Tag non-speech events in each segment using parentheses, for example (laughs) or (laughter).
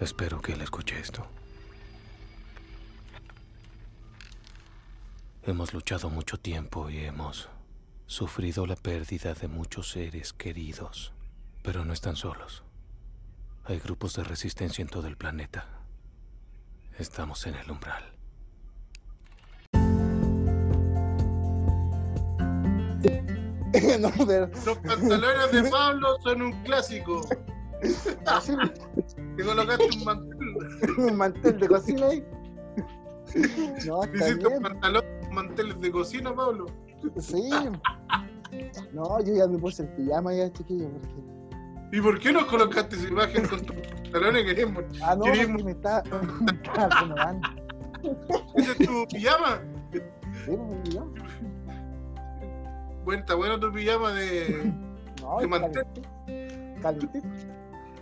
Espero que él escuche esto. Hemos luchado mucho tiempo y hemos sufrido la pérdida de muchos seres queridos, pero no están solos. Hay grupos de resistencia en todo el planeta. Estamos en el umbral. (laughs) Los pantalones de Pablo son un clásico. Te colocaste un mantel. un mantel de cocina ahí. No, está Hiciste un bien. pantalón, manteles de cocina, Pablo. Sí. No, yo ya me puse el pijama ya, chiquillo, porque... ¿Y por qué no colocaste esa imagen con tus pantalones? Queríamos, Ah, no, porque me está... me está renovando. ¿Ese es tu pijama? Sí, pues, mi pijama. Bueno, está bueno tu pijama de. No, ¿De mantel? calentito.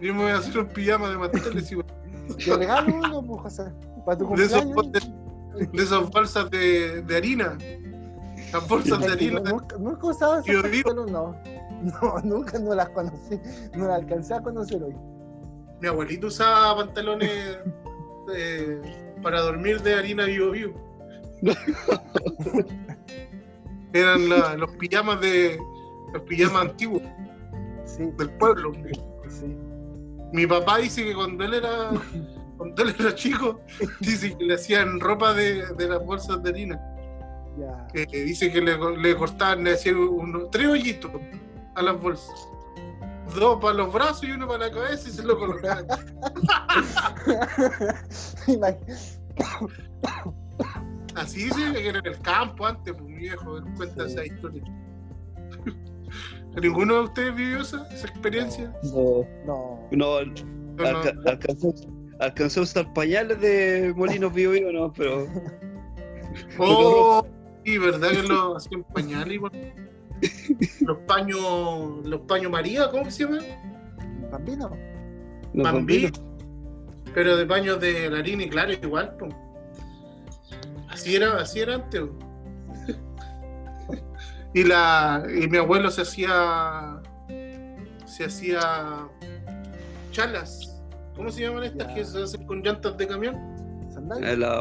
Yo me voy a hacer un pijama de manteles igual. (laughs) Te regalo uno, pues, José. Para tu De esos, de, esas bolsas de, de harina. Las bolsas de harina. Nunca, nunca he usado esas no. (laughs) No, nunca no las conocí. No las alcancé a conocer hoy. Mi abuelito usaba pantalones eh, para dormir de harina vivo vivo. (laughs) Eran la- los pijamas de los pijamas antiguos Sí, del pueblo. Sí. Mi papá dice que cuando él era cuando él era chico, dice que le hacían ropa de, de las bolsas de harina. Que dice que le, le cortaban, le hacían tres hoyitos a las bolsas. Dos para los brazos y uno para la cabeza y se lo colocaban. (laughs) Así dice que era en el campo antes, pues mi viejo, él cuenta esa historia. ¿Ninguno de ustedes vivió esa, esa experiencia? No. No, No, no. alca- alcanzó, alcanzó a usar pañales de Molinos Bio Bio, no, pero (laughs) Oh, sí, ¿verdad que lo hacían pañales igual? Los paños, los paños María, ¿cómo se llaman? Bambino. los bomberos. pero de paños de la harina y claro, igual, pues. Así era, así era antes. Y la y mi abuelo se hacía se hacía chalas. ¿Cómo se llaman estas Ya. que se hacen con llantas de camión? Sandalias. Eh, la-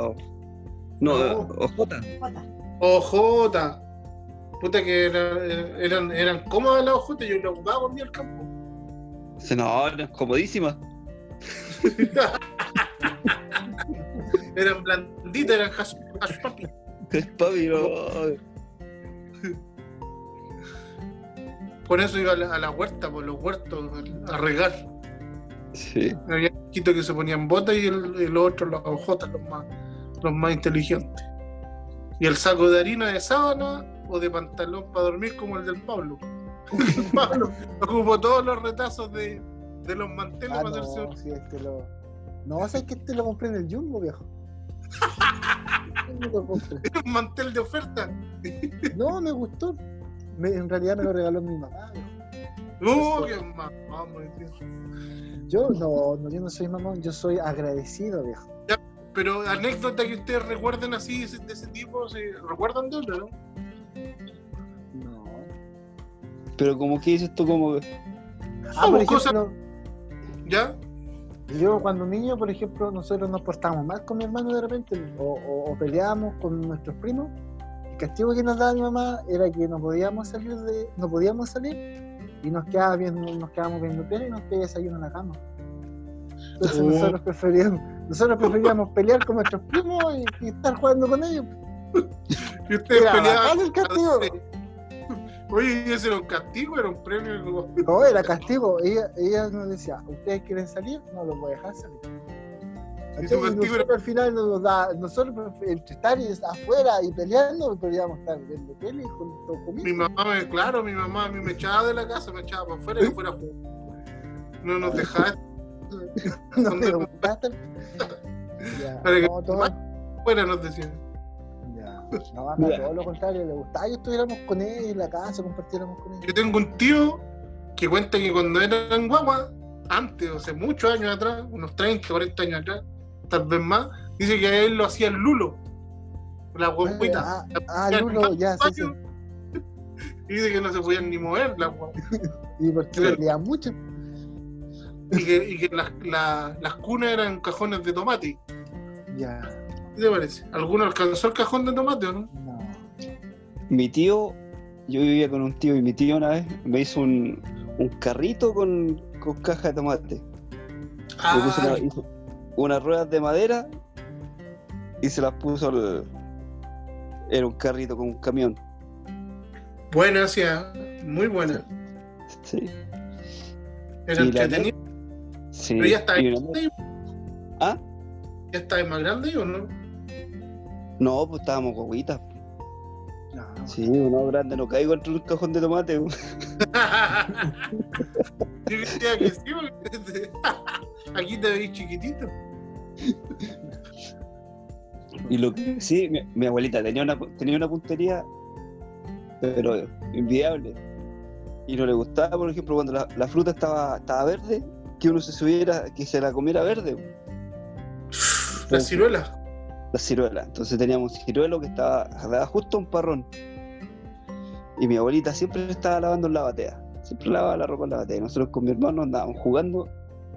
No, No. eh, ojota. Ojota. Puta que era- eran, eran cómodas las ojotas, yo las ocupaba con al campo. Sí, No, eran comodísimas. (laughs) eran blanditas, eran hash, hash papi. (laughs) Papi, no. (laughs) Por eso iba a la, a la huerta, por los huertos, a, regar. Sí. Había chiquitos que se ponían botas y el, el otro las los más, los más inteligentes. Y el saco de harina de sábana o de pantalón para dormir como el del Pablo. (laughs) El Pablo ocupó todos los retazos de, de los manteles Ah, para hacerse no, sí, este lo... No, sabes que este lo compré en el Jumbo, viejo. No (laughs) lo compré. un mantel de oferta. No, me gustó. Me- en realidad me lo regaló mi mamá. ¡Uh, qué bien! Yo no, no, yo no soy mamón, yo soy agradecido, viejo. Pero anécdota que ustedes recuerden así de ese, de ese tipo, ¿se recuerdan de otra, no? No. Pero como que dices tú, como Ah, por cosas- ejemplo, ¿Ya? yo cuando niño, por ejemplo, nosotros nos portábamos mal con mi hermano de repente, o, o- o peleábamos con nuestros primos. El castigo que nos daba mi mamá era que no podíamos salir de, no podíamos salir y nos quedaba viendo, nos quedábamos viendo tele y nos pedía desayuno en la cama. Entonces Oh. nosotros preferíamos, nosotros preferíamos pelear con nuestros primos y, y estar jugando con ellos. (laughs) Y ustedes Era peleaban. el castigo. Oye, ¿y ese era un castigo? ¿Era un premio? No, era castigo. Ella, ella nos decía, ¿ustedes quieren salir? No los voy a dejar salir. Al final nos da, nosotros entre estar y afuera y peleando, podríamos estar viendo tele junto conmigo. Mi mamá, me, claro, mi mamá a mí me echaba de la casa, me echaba para afuera y fuera a. No nos dejaba (laughs) no me gustaste. Ya, (laughs) Para que- no, todo, fuera, nos decían. ya. No, a todo lo contrario, le gustaba que estuviéramos con él en la casa, compartiéramos con él. Yo tengo un tío que cuenta que cuando eran guagua, antes, o sea, muchos años atrás, unos 30, 40 años atrás, tal vez más, dice que a él lo hacía el lulo. La guaguita. Ah, ah, Lulo, ya, sí, sí. (laughs) Y dice que no se podían ni mover la guagua. Y (laughs) porque Claro. peleaban mucho. y que, y que las, la- las cunas eran cajones de tomate. Ya. ¿Qué te parece? ¿Alguno alcanzó el cajón de tomate o no? No. Mi tío, yo vivía con un tío y mi tío una vez me hizo un, un carrito con, con caja de tomate. Le puso Ah, una- hizo unas ruedas de madera y se las puso al. Era un carrito con un camión. buena, sí, muy buena. Sí. Era la entretenido. sí. Pero ya está ahí. una- ¿Ah? ¿Ya está más grande o no? No, pues estábamos guaguitas. No. Sí, uno grande no caigo entre un cajón de tomate. (laughs) Yo que sí, porque (laughs) aquí te veis chiquitito. Y lo que sí, mi, mi abuelita tenía una, tenía una puntería, pero inviable. Y no le gustaba, por ejemplo, cuando la, la fruta estaba, estaba verde, que uno se subiera, que se la comiera verde, La ciruela. la ciruela. Entonces teníamos un ciruelo que estaba, daba justo un parrón. Y mi abuelita siempre estaba lavando en la batea. Siempre lavaba la ropa en la batea. Y nosotros con mi hermano andábamos jugando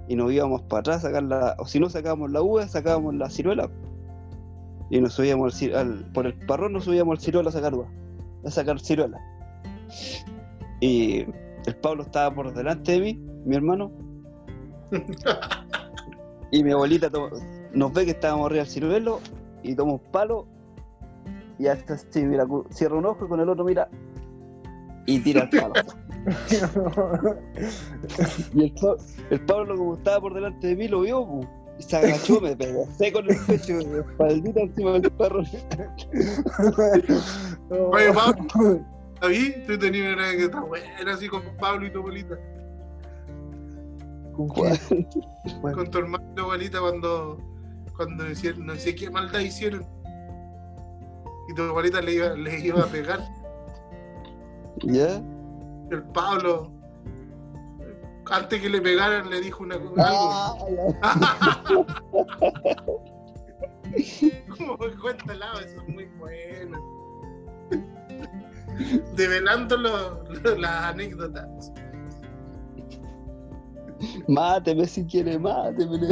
y nos íbamos para atrás a sacar la. O si no sacábamos la uva, sacábamos la ciruela. Y nos subíamos al, al- por el parrón, nos subíamos al ciruelo a sacar uva. A sacar ciruela. Y el Pablo estaba por delante de mí, mi hermano. (laughs) y mi abuelita nos ve que estábamos arriba del ciruelo y toma un palo y hace así, mira, cierra un ojo y con el otro mira y tira el palo. (laughs) y el, el Pablo, como estaba por delante de mí, lo vio pu, y se agachó, me pegó seco en el pecho, de espaldita encima del perro. (laughs) Oye, Pablo. David, tú tenías una que está buena así con Pablo y tu abuelita. ¿Con? Bueno, Con tu hermano y tu abuelita cuando, cuando hicieron, no sé qué maldad hicieron. Y tu abuelita le iba, le iba a pegar. ¿Ya? El Pablo, antes que le pegaran, le dijo una cosa. Ah, Como cuéntala, eso es muy bueno. Develando lo- lo- las anécdotas. Máteme si quiere, máteme.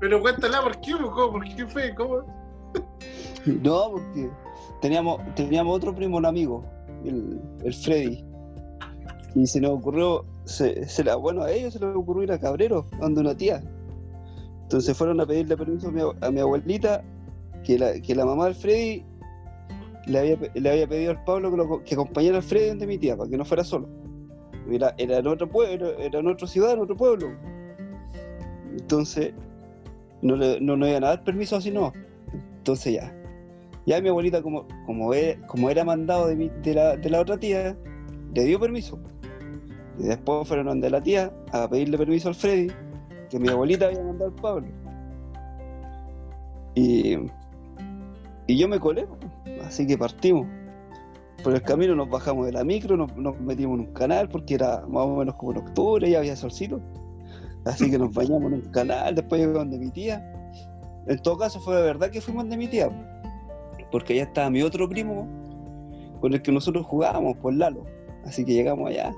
Pero cuéntala, ¿por qué? ¿Cómo? ¿Por qué fue? ¿Cómo? No, porque teníamos, teníamos otro primo, un amigo, el, el Freddy. Y se nos ocurrió, se, la- bueno, a ellos se les ocurrió ir a Cabrero, donde una tía. Entonces fueron a pedirle permiso a mi, a mi abuelita, que la, que la mamá del Freddy le había, le había pedido al Pablo que, lo- que acompañara al Freddy donde mi tía, para que no fuera solo. Era, era en otro pueblo, era en otra ciudad, en otro pueblo. Entonces, no le no, nos iban a dar permiso así no. Entonces ya. Ya mi abuelita, como, como, era, como era mandado de, la, otra tía, le dio permiso. Y después fueron donde la tía a pedirle permiso al Freddy, que mi abuelita había mandado al Pablo. Y, y yo me colé, así que partimos. Por el camino nos bajamos de la micro, nos, nos metimos en un canal, porque era más o menos como en octubre, ya había solcito. Así que nos bañamos en un canal, después llegamos de mi tía. En todo caso fue de verdad que fuimos de mi tía, porque allá estaba mi otro primo con el que nosotros jugábamos, por Lalo. Así que llegamos allá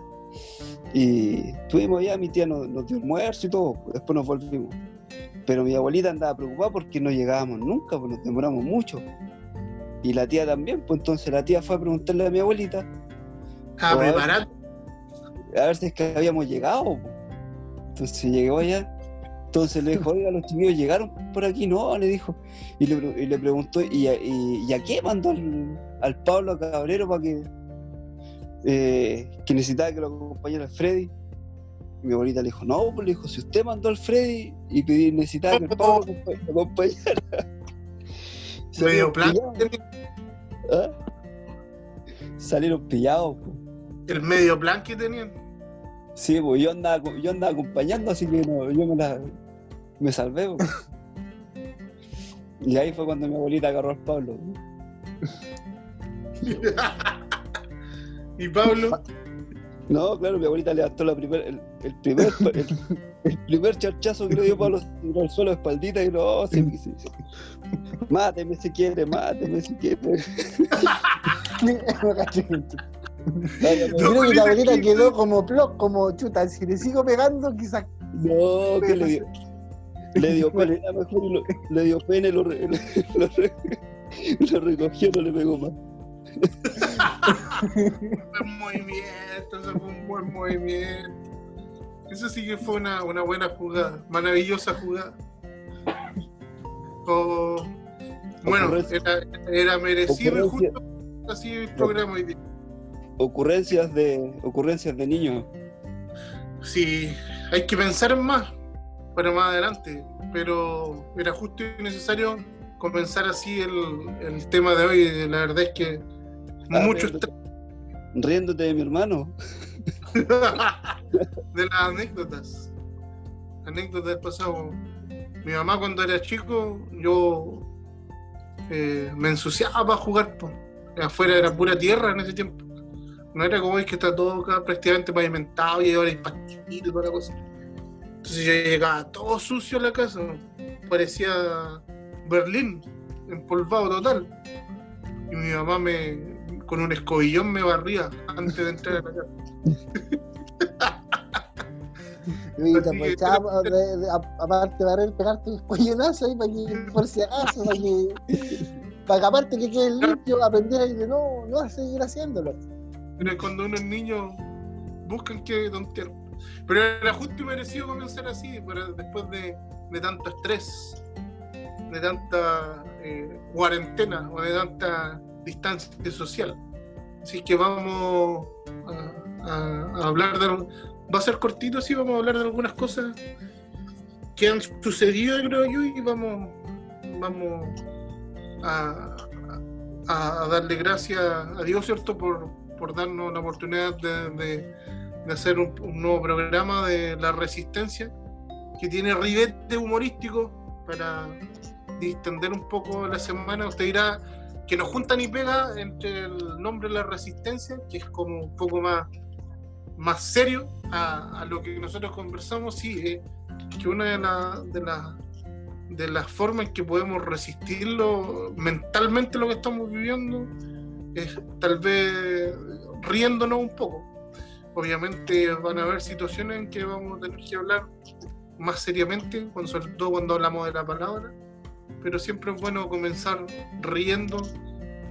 y estuvimos allá, mi tía nos, nos dio almuerzo y todo, después nos volvimos. Pero mi abuelita andaba preocupada porque no llegábamos nunca, pues nos demoramos mucho. Y la tía también, pues entonces la tía fue a preguntarle a mi abuelita Joder. preparando. a ver si es que habíamos llegado. Entonces llegó allá. Entonces le dijo, oiga, los chiquillos llegaron por aquí, no, le dijo. Y le, pre- y le preguntó, ¿y a, y- y a qué mandó al, al Pablo Cabrero para que, eh, que necesitaba que lo acompañara el Freddy? Y mi abuelita le dijo, no, pues le dijo, si usted mandó al Freddy y pedí, necesitaba que el Pablo lo acompa- lo acompañara. (laughs) Medio plan. ¿ah? Salieron pillados. po. El medio plan que tenían. Sí, pues yo andaba, yo andaba acompañando, así que no, yo me la me salvé. po. Y ahí fue cuando mi abuelita agarró al Pablo. (laughs) y Pablo, No, claro, mi abuelita levantó la primer, el, el primer el, el primer charchazo que le dio Pablo tiró al suelo de espaldita y no, sí, sí, sí. Máteme si quiere, máteme si quiere. (laughs) (laughs) Yo creo (laughs) que la abuelita quedó como plop, como chuta. Si le sigo pegando, quizás. No, que le dio. Le dio (laughs) pena, a lo mejor y lo- le dio pena y lo, re- (laughs) lo, re- lo recogió, no le pegó más. buen movimiento, ese fue un buen movimiento. Eso sí que fue una, una buena jugada, maravillosa jugada. Oh, bueno, era, era merecido y justo así el programa hoy día. Ocurrencias de, ocurrencias de niños. Sí, hay que pensar en más para más adelante, pero era justo y necesario comenzar así el, el tema de hoy. La verdad es que Ah, mucho riéndote, riéndote de mi hermano. (laughs) de las anécdotas. Anécdotas del pasado. Mi mamá cuando era chico, yo eh, me ensuciaba para jugar. po. Afuera era pura tierra en ese tiempo. No era como hoy que está todo acá prácticamente pavimentado y ahora hay pastitos y toda la cosa. Entonces yo llegaba todo sucio a la casa. Parecía Berlín, empolvado total. Y mi mamá me con un escobillón me barría antes de entrar a la casa. (laughs) Y te Así que- aprovechaba, (laughs) de- de- a- aparte de barrer, pegarte un pollonazo ahí para que, (laughs) por si acaso, para que, para que aparte que quede limpio, aprender y de no, no a seguir haciéndolo. Pero cuando uno es niño, buscan que tontear. Pero era justo y merecido comenzar así, pero después de, de tanto estrés, de tanta eh, cuarentena o de tanta distancia social. Así que vamos a, hablar de. Va a ser cortito, sí, vamos a hablar de algunas cosas que han sucedido, creo yo, y vamos, vamos a, a- a darle gracias a Dios, ¿cierto?, por, por darnos la oportunidad de, de- hacer un, nuevo programa de la resistencia que tiene ribete humorístico para distender un poco la semana. Usted dirá que nos junta ni pega entre el nombre la resistencia, que es como un poco más, más serio a, lo que nosotros conversamos, sí, eh, que una de, la- de, la- de las formas en que podemos resistirlo mentalmente lo que estamos viviendo es tal vez riéndonos un poco. Obviamente van a haber situaciones en que vamos a tener que hablar más seriamente, sobre todo cuando hablamos de la palabra, pero siempre es bueno comenzar riendo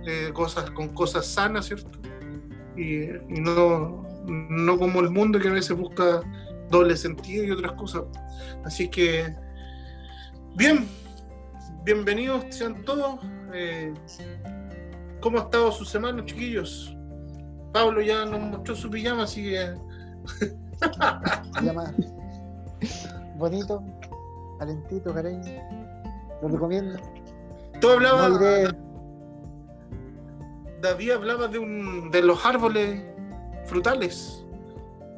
eh, cosas, con cosas sanas, ¿cierto? Y, y no, no como el mundo que a veces busca doble sentido y otras cosas. Así que, bien, bienvenidos sean todos. eh, ¿Cómo ha estado su semana, chiquillos? Pablo ya nos mostró su pijama, así que llama bonito, calentito, cariño. Lo recomiendo. tú hablabas, No David hablaba de, un, de los árboles frutales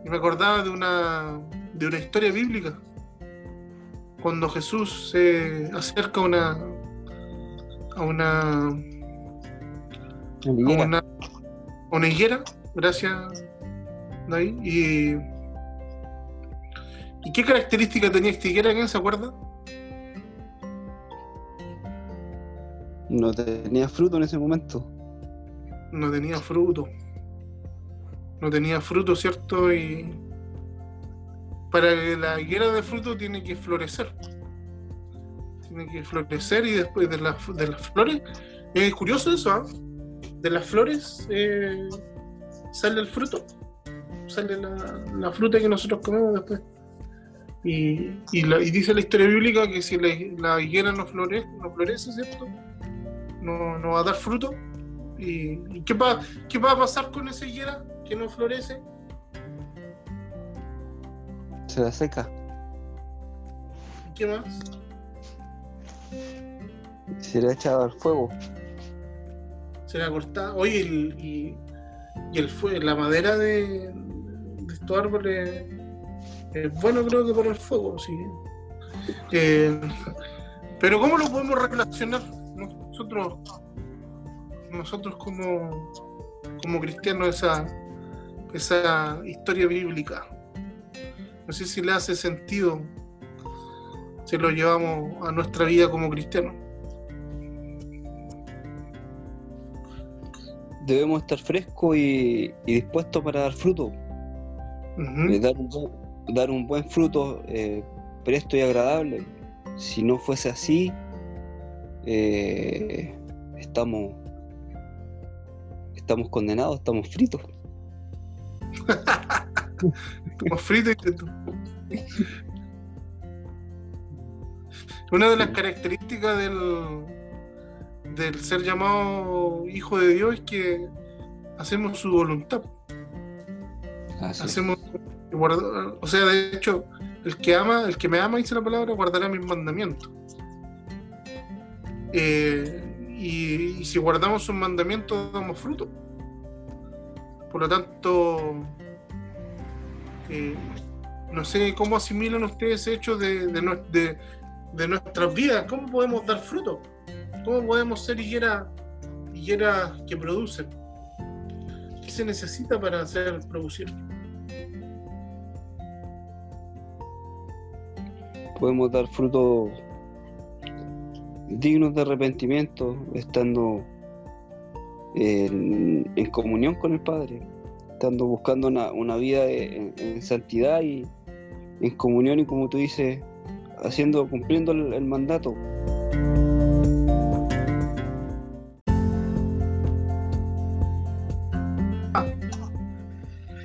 y me acordaba de una, de una historia bíblica. Cuando Jesús se acerca a una, a una, una, higuera, gracias David, y, ¿y qué característica tenía esta higuera? ¿Quién se acuerda? No tenía fruto en ese momento. no tenía fruto. No tenía fruto, ¿cierto? Y para que la higuera de fruto tiene que florecer. Tiene que florecer y después de, las- de las flores. Es curioso eso, ¿ah? De las flores eh, sale el fruto. Sale la, la fruta que nosotros comemos después. Y, y la- y dice la historia bíblica que si la, la higuera no florece, no florece, ¿cierto? No, no va a dar fruto. ¿Y, y qué, va, qué va a pasar con esa higuera que no florece? Se la seca. ¿Y qué más? Se le echa al fuego. Será cortada. Oye, el- y, y el fue la madera de, de estos árboles es bueno, creo que para el fuego, sí. Eh, pero ¿cómo lo podemos relacionar nosotros, nosotros como, como cristianos esa, esa historia bíblica? No sé si le hace sentido si lo llevamos a nuestra vida como cristianos. Debemos estar frescos y, y dispuestos para dar fruto. Eh, dar, un, dar un buen fruto eh, presto y agradable. Si no fuese así, eh, estamos, estamos condenados, estamos fritos. Como frito y teto. Una de las características del, del ser llamado hijo de Dios es que hacemos su voluntad. Así. Hacemos guarda- o sea, de hecho, el que ama, el que me ama, dice la palabra, guardará mis mandamientos. Eh, y, y si guardamos sus mandamientos, damos fruto. Por lo tanto, eh, no sé cómo asimilan ustedes ese hecho de, de, nue- de- de nuestras vidas. ¿Cómo podemos dar fruto? ¿Cómo podemos ser higuera, higuera que producen? ¿Qué se necesita para hacer producir? Podemos dar frutos dignos de arrepentimiento, estando en, comunión con el Padre, estando buscando una, una vida en, santidad y en comunión y como tú dices, haciendo, cumpliendo el mandato.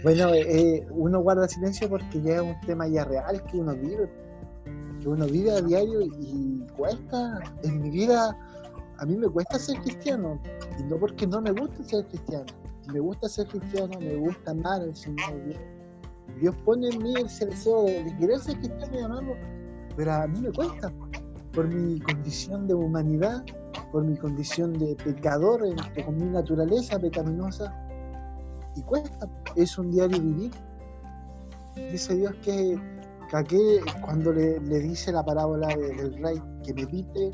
Bueno, eh, uno guarda silencio porque ya es un tema ya real que uno vive, que uno vive a diario y cuesta. En mi vida, a mí me cuesta ser cristiano, y no porque no me gusta ser cristiano. Me gusta ser cristiano, me gusta amar al Señor. Dios, Dios pone en mí ese deseo de, de querer ser cristiano y amarlo, pero a mí me cuesta, por mi condición de humanidad, por mi condición de pecador, en- con mi naturaleza pecaminosa y cuesta, es un diario vivir. Dice Dios que, que aquel, cuando le, le dice la parábola de- del rey que medite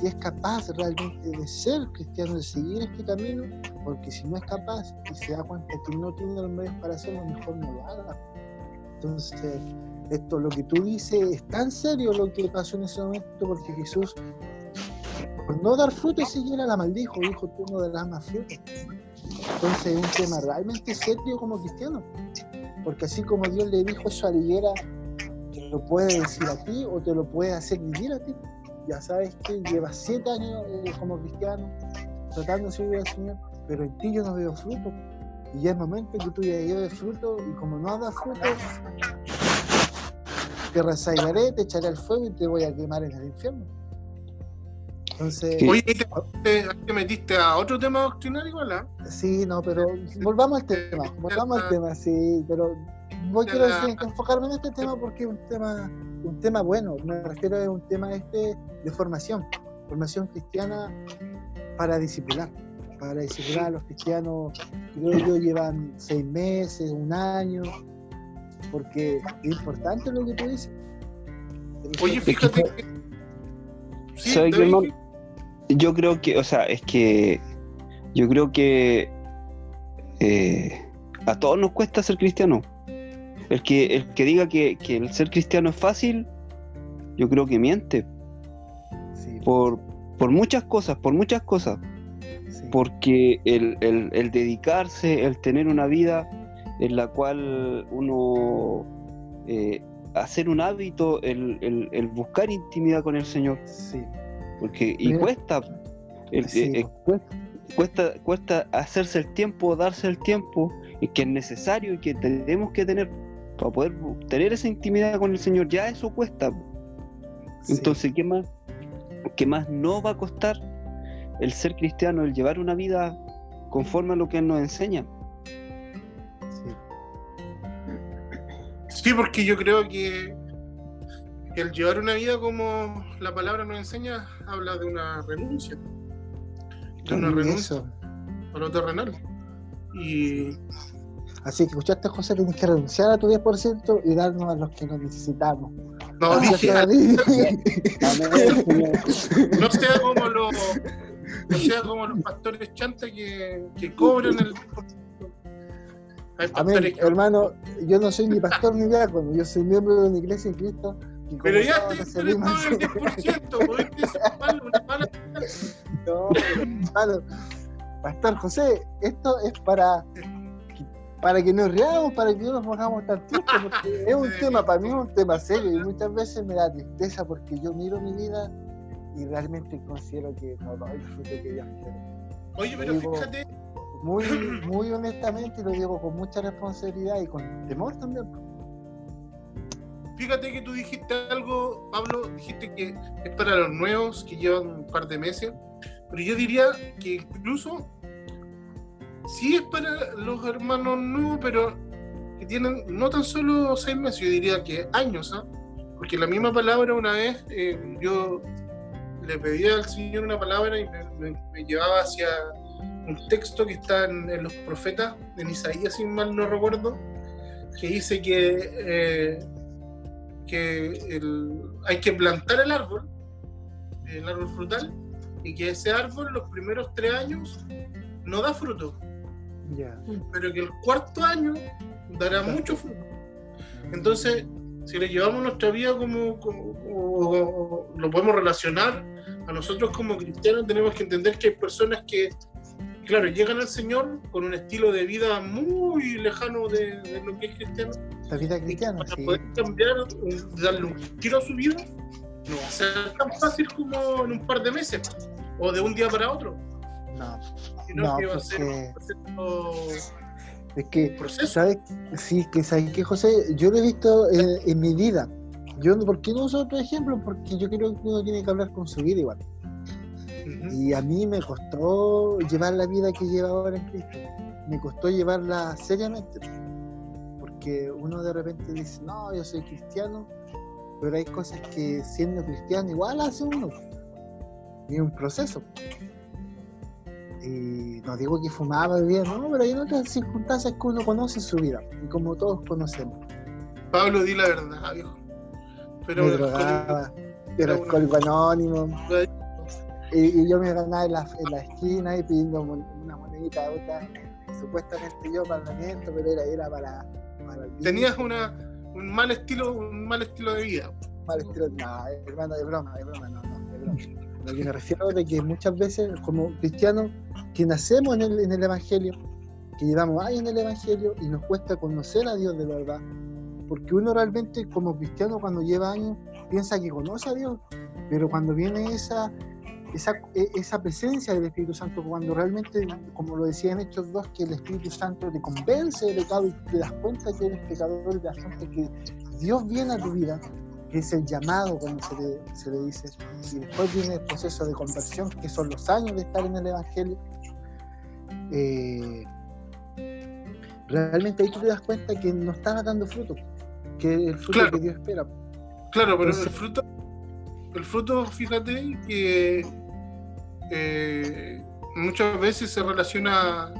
si es capaz realmente de ser cristiano, de seguir este camino, porque si no es capaz y se da cuenta que no tiene los medios para hacerlo, mejor no lo haga. Entonces, esto, lo que tú dices, es tan serio lo que pasó en ese momento, porque Jesús, por no dar fruto, siquiera la maldijo, dijo, tú no darás más fruto. Entonces es un tema realmente serio como cristiano. Porque así como Dios le dijo eso a la higuera, te lo puede decir a ti o te lo puede hacer vivir a ti. Ya sabes que llevas siete años eh, como cristiano, tratando de servir al Señor, pero en ti yo no veo fruto. Y ya es momento que tú ya lleves fruto y como no das fruto, te rezaigaré, te echaré al fuego y te voy a quemar en el infierno. Entonces, Sí. Oye, te, te- te metiste a otro tema doctrinario, igual, ¿ah? Sí, no, pero volvamos al tema, volvamos al tema, sí, pero voy quiero decir, enfocarme en este tema porque es un tema, un tema bueno, me refiero a un tema este de formación, formación cristiana para discipular, para discipular a los cristianos, creo yo llevan seis meses, un año, porque es importante lo que tú dices. Oye, fíjate que. Sí, ¿Sabe qué, David, hermano? Yo creo que, o sea, es que yo creo que eh, a todos nos cuesta ser cristiano. El que, el que diga que, que el ser cristiano es fácil, yo creo que miente. Sí, Por, por muchas cosas, por muchas cosas. sí, Porque el, el- el dedicarse, el tener una vida en la cual uno eh, hacer un hábito, el, el- el buscar intimidad con el Señor. sí, Porque, y Mira. cuesta. El- sí, eh, eh, cuesta. cuesta, cuesta hacerse el tiempo, darse el tiempo, y que es necesario y que tenemos que tener para poder tener esa intimidad con el Señor, ya eso cuesta. Sí. Entonces, ¿qué más, ¿qué más no va a costar el ser cristiano, el llevar una vida conforme a lo que Él nos enseña? sí. Sí, porque yo creo que el llevar una vida como la palabra nos enseña habla de una renuncia. De una renuncia eso. a lo terrenal. Y Así que escuchaste, José, tienes que renunciar a tu 10% y darnos a los que nos necesitamos. no dije, (laughs) no sea como los no sea como los pastores chanta que, que cobran el hay Amén, pastores que- hermano, yo no soy ni pastor ni diácono, yo soy miembro de una iglesia en Cristo. Pero ya servimos- interesado en el 10%, ¿podés malo, una mala No, hermano, Pastor José, esto es para, para que nos riamos, para que no nos pongamos tan tristes, porque (laughs) es un tema, para mí es un tema serio y muchas veces me da tristeza porque yo miro mi vida y realmente considero que no doy el fruto que Dios quiere. Oye, pero Digo, fíjate, Muy, muy honestamente lo digo con mucha responsabilidad y con temor también. Fíjate que tú dijiste algo, Pablo, dijiste que es para los nuevos que llevan un par de meses, pero yo diría que incluso sí es para los hermanos nuevos, pero que tienen no tan solo seis meses, yo diría que años, ¿ah? Porque la misma palabra una vez eh, yo le pedía al Señor una palabra y me, llevaba hacia un texto que está en, en los profetas, en Isaías, si mal no recuerdo, que dice que, eh, que el- hay que plantar el árbol, el árbol frutal, y que ese árbol los primeros tres años no da fruto, Ya. pero que el cuarto año dará mucho fruto. Entonces, si le llevamos nuestra vida como, como- o- o lo podemos relacionar a nosotros como cristianos, tenemos que entender que hay personas que, claro, llegan al Señor con un estilo de vida muy lejano de, de lo que es cristiano, La vida cristiana, para sí. poder cambiar, darle un giro a su vida, no va a ser tan fácil como en un par de meses, o de un día para otro, No, sino No, que va a ser un proceso- es que proceso. ¿Sabes? Sí, que sabes que José, yo lo he visto en, en mi vida. Yo, ¿Por qué no uso otro ejemplo? Porque yo creo que uno tiene que hablar con su vida igual. Y a mí me costó llevar la vida que llevo ahora en Cristo. Me costó llevarla seriamente. Porque uno de repente dice, no, yo soy cristiano, pero hay cosas que siendo cristiano igual hace uno. Y es un proceso. Y no digo que fumaba, bebía, no, pero hay otras circunstancias que uno conoce en su vida. Y como todos conocemos. Pablo, di la verdad, viejo. Pero me el drogaba, era alcohólico anónimo. Y, y yo me ganaba en la, en la esquina y pidiendo una monedita otra, supuestamente yo para el pero era, era para, para el tenías una, un mal estilo, un mal estilo de vida. mal estilo. No, hermano, de broma, de broma, no, no, de broma. Lo que me refiero es de que muchas veces, como cristianos, que nacemos en el, en el Evangelio, que llevamos años en el Evangelio y nos cuesta conocer a Dios de verdad, porque uno realmente como cristiano cuando lleva años piensa que conoce a Dios, pero cuando viene esa, esa, e- esa presencia del Espíritu Santo, cuando realmente, como lo decía en Hechos 2, que el Espíritu Santo te convence de pecado y te das cuenta que eres pecador y te das cuenta que Dios viene a tu vida, que es el llamado, como se le, se le dice, y después viene el proceso de conversión, que son los años de estar en el Evangelio. eh, realmente ahí tú te das cuenta que no estaba dando fruto, que el fruto Claro. que Dios espera. Claro, pero el fruto, el fruto, fíjate que eh, muchas veces se relaciona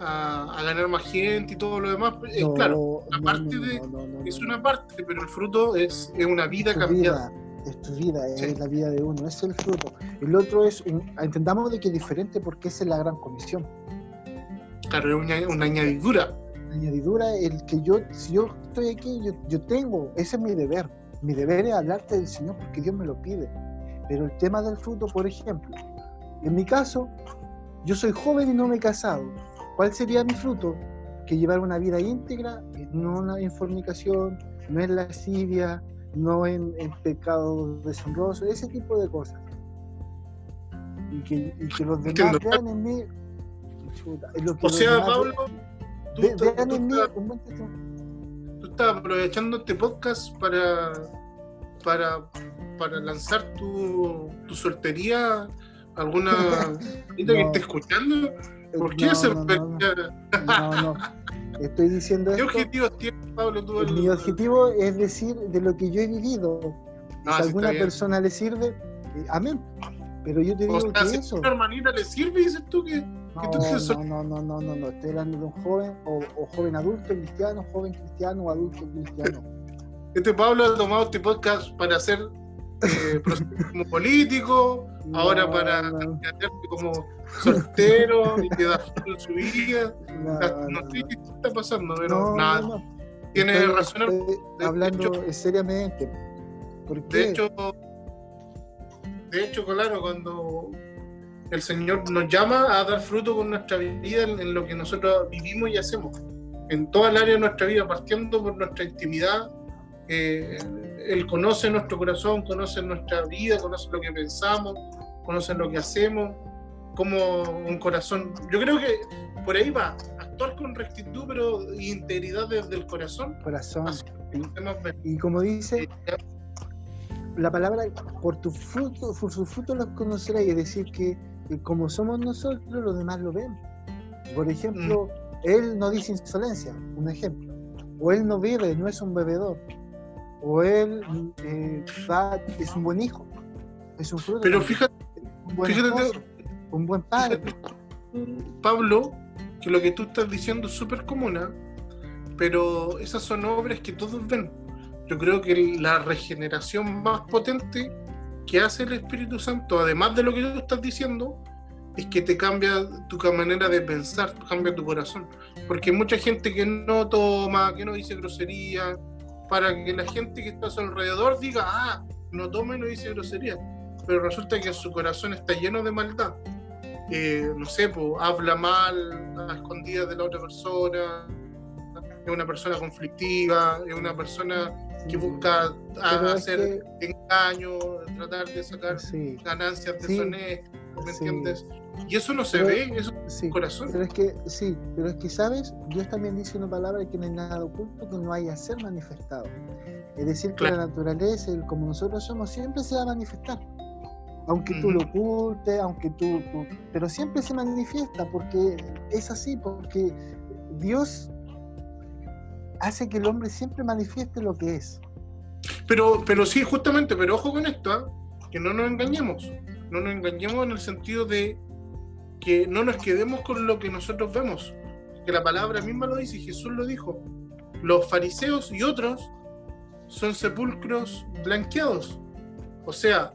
a, a ganar más gente y todo lo demás. Eh, claro, la no, parte de- no, es una parte, pero el fruto es, es una vida es cambiada. vida, es tu vida, es Sí. la vida de uno, es el fruto. El otro es, entendamos de que es diferente porque esa es la gran comisión. Claro, es una, una añadidura. La añadidura, el que yo, si yo estoy aquí, yo, yo tengo, ese es mi deber. Mi deber es hablarte del Señor porque Dios me lo pide. Pero el tema del fruto, por ejemplo, en mi caso, yo soy joven y no me he casado. ¿Cuál sería mi fruto? Que llevar una vida íntegra, no una informicación, no en lascivia, no en, en pecado deshonroso, ese tipo de cosas. Y que, y que los demás vean en mí. chuta, es lo que O sea, demás Pablo, tú, ve- tú- vean tú en mí un tú estás aprovechando este podcast para, para, para lanzar tu, tu soltería alguna (laughs) gente que esté escuchando. ¿Por qué No, hacer no, no. Estoy diciendo ¿Qué esto. objetivos tienes, Pablo? Tú Mi objetivo es decir de lo que yo he vivido. Si a alguna persona le sirve, eh, amén. Pero yo te O digo sea, que si eso. una hermanita le sirve, dices tú que. No, no, no, no, no, no. Estoy hablando de un joven o, o joven adulto cristiano, joven cristiano o adulto cristiano. Este Pablo ha tomado este podcast para hacer eh, como (laughs) político, ahora para candidatearse como soltero y que da en su vida. no, sé qué está pasando, pero nada. Tiene Estoy- razón. estoy de hablando hecho- seriamente. ¿Por qué? De hecho, de hecho, claro, cuando el Señor nos llama a dar fruto con nuestra vida en, en lo que nosotros vivimos y hacemos. En toda el área de nuestra vida, partiendo por nuestra intimidad, eh, Él conoce nuestro corazón, conoce nuestra vida, conoce lo que pensamos, conoce lo que hacemos, como un corazón. Yo creo que por ahí va, actuar con rectitud, pero integridad desde el corazón. Corazón. Ver. Y como dice Eh, la palabra, por tu fruto, por sus frutos los conoceréis, es decir, que que como somos nosotros, los demás lo ven. Por ejemplo, él no dice insolencia, un ejemplo. O él no bebe, no es un bebedor. O él eh, va- es un buen hijo. Es un fruto. Pero fíjate, un buen fíjate- esposo, un buen padre. Pablo, que lo que tú estás diciendo es súper común, pero esas son obras que todos ven. Yo creo que la regeneración más potente que hace el Espíritu Santo, además de lo que tú estás diciendo, es que te cambia tu manera de pensar, cambia tu corazón. Porque hay mucha gente que no toma, que no dice grosería, para que la gente que está a su alrededor diga, ah, no toma y no dice grosería. Pero resulta que su corazón está lleno de maldad. Eh, no sé, pues, habla mal a escondidas de la otra persona, es una persona conflictiva, es una persona que busca a- es hacer engaño, tratar de sacar Sí, ganancias Sí. deshonestas, ¿me Sí. Y eso no se Pero- ve, eso es sí. corazón. Pero es que, sí, pero es que, ¿sabes? Dios también dice una palabra que no hay nada oculto que no haya a ser manifestado. Es decir, que la naturaleza, el- como nosotros somos, siempre se va a manifestar. Aunque tú lo ocultes, aunque tú, tú- Pero siempre se manifiesta porque es así, porque Dios hace que el hombre siempre manifieste lo que es. Pero, pero sí, justamente, pero ojo con esto, ¿ah? que no nos engañemos. No nos engañemos en el sentido de que no nos quedemos con lo que nosotros vemos. Que la palabra misma lo dice Jesús lo dijo. Los fariseos y otros son sepulcros blanqueados. O sea,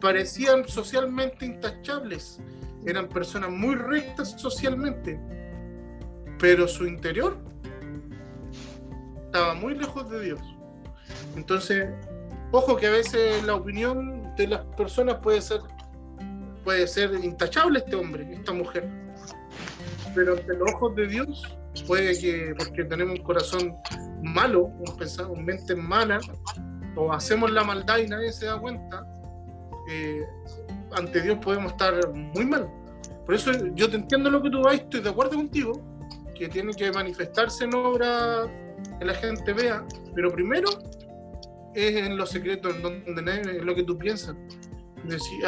parecían socialmente intachables. Eran personas muy rectas socialmente. Pero su interior estaba muy lejos de Dios. Entonces, ojo que a veces la opinión de las personas puede ser puede ser intachable este hombre, esta mujer. Pero ante los ojos de Dios puede que porque tenemos un corazón malo, un pensado, mente mala, o hacemos la maldad y nadie se da cuenta, eh, ante Dios podemos estar muy mal. Por eso yo te entiendo lo que tú vas, estoy de acuerdo contigo, que tiene que manifestarse en obra que la gente vea, pero primero es en lo secreto, en donde nadie- en lo que tú piensas.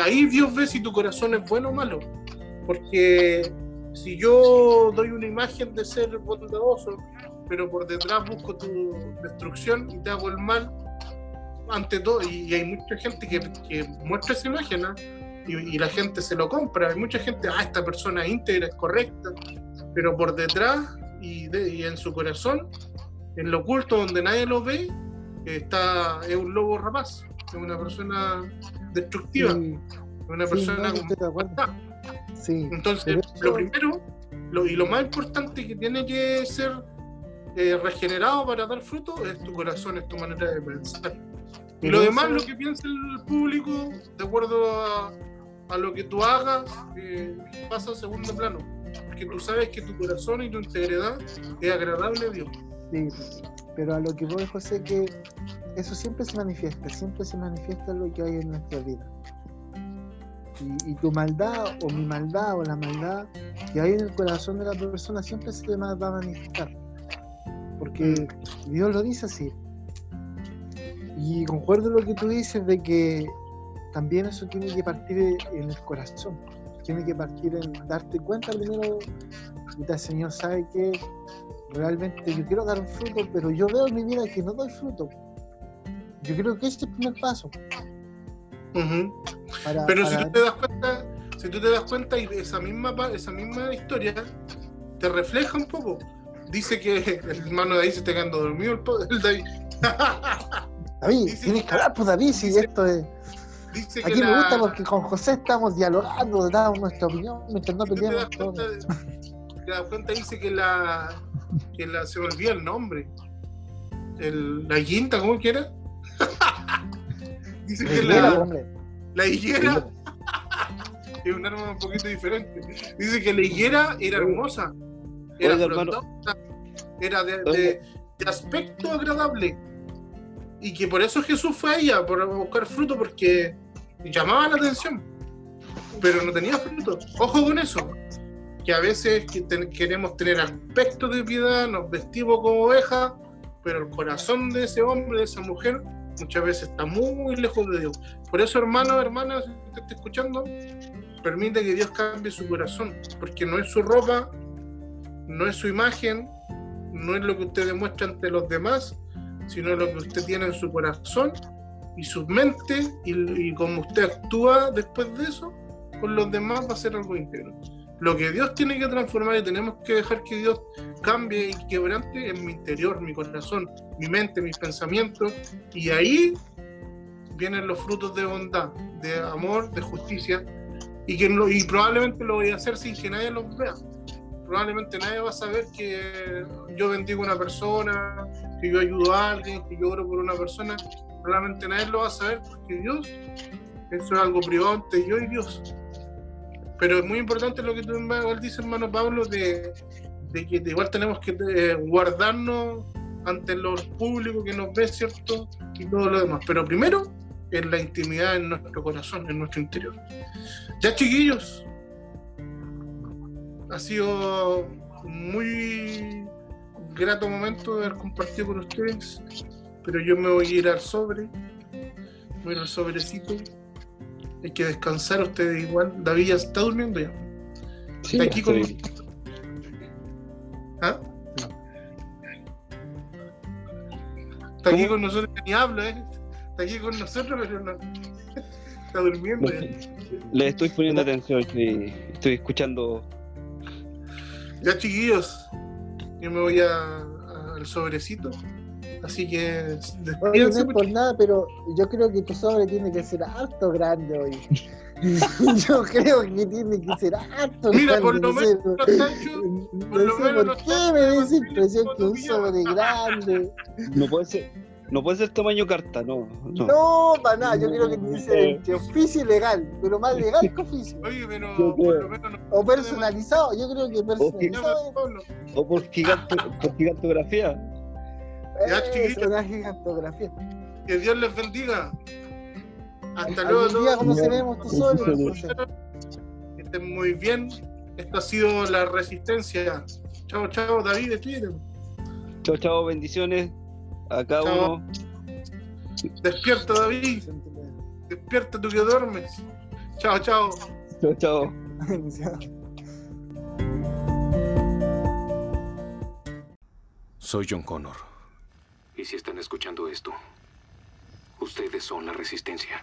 Ahí Dios ve si tu corazón es bueno o malo. Porque si yo doy una imagen de ser bondadoso, pero por detrás busco tu destrucción y te hago el mal, ante todo, y, hay mucha gente que, muestra esa imagen, ¿ah? y, y la gente se lo compra. Hay mucha gente, ah, esta persona es íntegra, es correcta, pero por detrás y, de- y en su corazón, en lo oculto donde nadie lo ve, está, es un lobo rapaz, es una persona destructiva, Sí, es una sí, persona no, acuerdo. maldad. Sí, Entonces, lo primero lo- y lo más importante que tiene que ser eh, regenerado para dar fruto es tu corazón, es tu manera de pensar. Y lo demás, lo que piensa el público, de acuerdo a, a lo que tú hagas, eh, pasa a segundo plano. Porque tú sabes que tu corazón y tu integridad es agradable a Dios. Sí, pero a lo que voy, José, que eso siempre se manifiesta, siempre se manifiesta lo que hay en nuestra vida. Y, y tu maldad, o mi maldad, o la maldad que hay en el corazón de la persona, siempre se va a manifestar. Porque Dios lo dice así. Y concuerdo lo que tú dices de que también eso tiene que partir en el corazón. Tiene que partir en darte cuenta primero, Señor, ¿sabe que realmente yo quiero dar un fruto, pero yo veo en mi vida que no doy fruto. Yo creo que ese es el primer paso. Para, Pero si tú te das cuenta, si tú te das cuenta y esa misma esa misma historia te refleja un poco. Dice que (laughs) el hermano de ahí se está quedando dormido el, el David. (laughs) David, dice tienes que- hablar, pues David, si dice- esto es... Dice Aquí me la- gusta porque con José estamos dialogando, damos nuestra opinión, mientras no te peleamos. das todo. cuenta, te das cuenta dice que la que la se me olvida el nombre. El, la quinta, ¿cómo que era? (laughs) dice que la, la higuera (laughs) es un arma un poquito diferente. Dice que la higuera era hermosa, era hermano. frondosa, era de, Oiga. de- de aspecto agradable. Y que por eso Jesús fue a ella, por buscar fruto, porque llamaba la atención, pero no tenía fruto. Ojo con eso, que a veces que queremos tener aspecto de piedad, nos vestimos como ovejas, pero el corazón de ese hombre, de esa mujer, muchas veces está muy lejos de Dios. Por eso, hermano, hermana, si usted está escuchando, permite que Dios cambie su corazón, porque no es su ropa, no es su imagen, no es lo que usted demuestra ante los demás, sino lo que usted tiene en su corazón y su mente y, y como usted actúa después de eso con los demás va a ser algo íntegro. Lo que Dios tiene que transformar y tenemos que dejar que Dios cambie y quebrante en mi interior, mi corazón, mi mente, mis pensamientos y ahí vienen los frutos de bondad, de amor, de justicia y que y probablemente lo voy a hacer sin que nadie los vea. Probablemente nadie va a saber que yo bendigo a una persona, que yo ayudo a alguien, que yo oro por una persona. Probablemente nadie lo va a saber porque Dios, eso es algo privado entre yo y Dios. Pero es muy importante lo que tú igual dices, hermano Pablo, de, que igual tenemos que eh, guardarnos ante los públicos que nos ve, ¿cierto? Y todo lo demás. Pero primero, en la intimidad en nuestro corazón, en nuestro interior. Ya, chiquillos, ha sido muy grato momento de haber compartido con ustedes, pero yo me voy a ir al sobre, voy a ir al sobrecito. Hay que descansar ustedes igual. David ya está durmiendo ya. Sí, Está aquí con estoy- ¿Ah? Está aquí con nosotros, ni habla, ¿eh? Está aquí con nosotros, pero no. (laughs) Está durmiendo ya. Le estoy poniendo atención, estoy, estoy escuchando. Ya, chiquillos, yo me voy a- a- al sobrecito. Así que Oye, no es por nada, pero yo creo que tu sobre tiene que ser harto grande hoy. (laughs) yo creo que tiene que ser harto Mira, grande. por lo no menos no por lo sé menos no por está qué me con impresión que un sobre grande. No puede ser, no puede ser tamaño carta, no. no. No, para nada, yo creo que tiene que ser oficio y legal, pero más legal que oficio. Oye, pero Yo por creo. lo menos no. O personalizado, yo creo que personalizado. O por, giganto, por gigantografía. Ya, chiquillos. una gigantografía. Que Dios les bendiga. Hasta luego. día todos. conoceremos tu. Que estén muy bien. Esto ha sido la resistencia. Chao, chao, David, despídete. Chao, chao, bendiciones a cada Chao. uno. Despierta, David. Despierta tú que duermes. Chao, chao. Chao, chao. (laughs) Soy John Connor. Y si están escuchando esto, ustedes son la resistencia.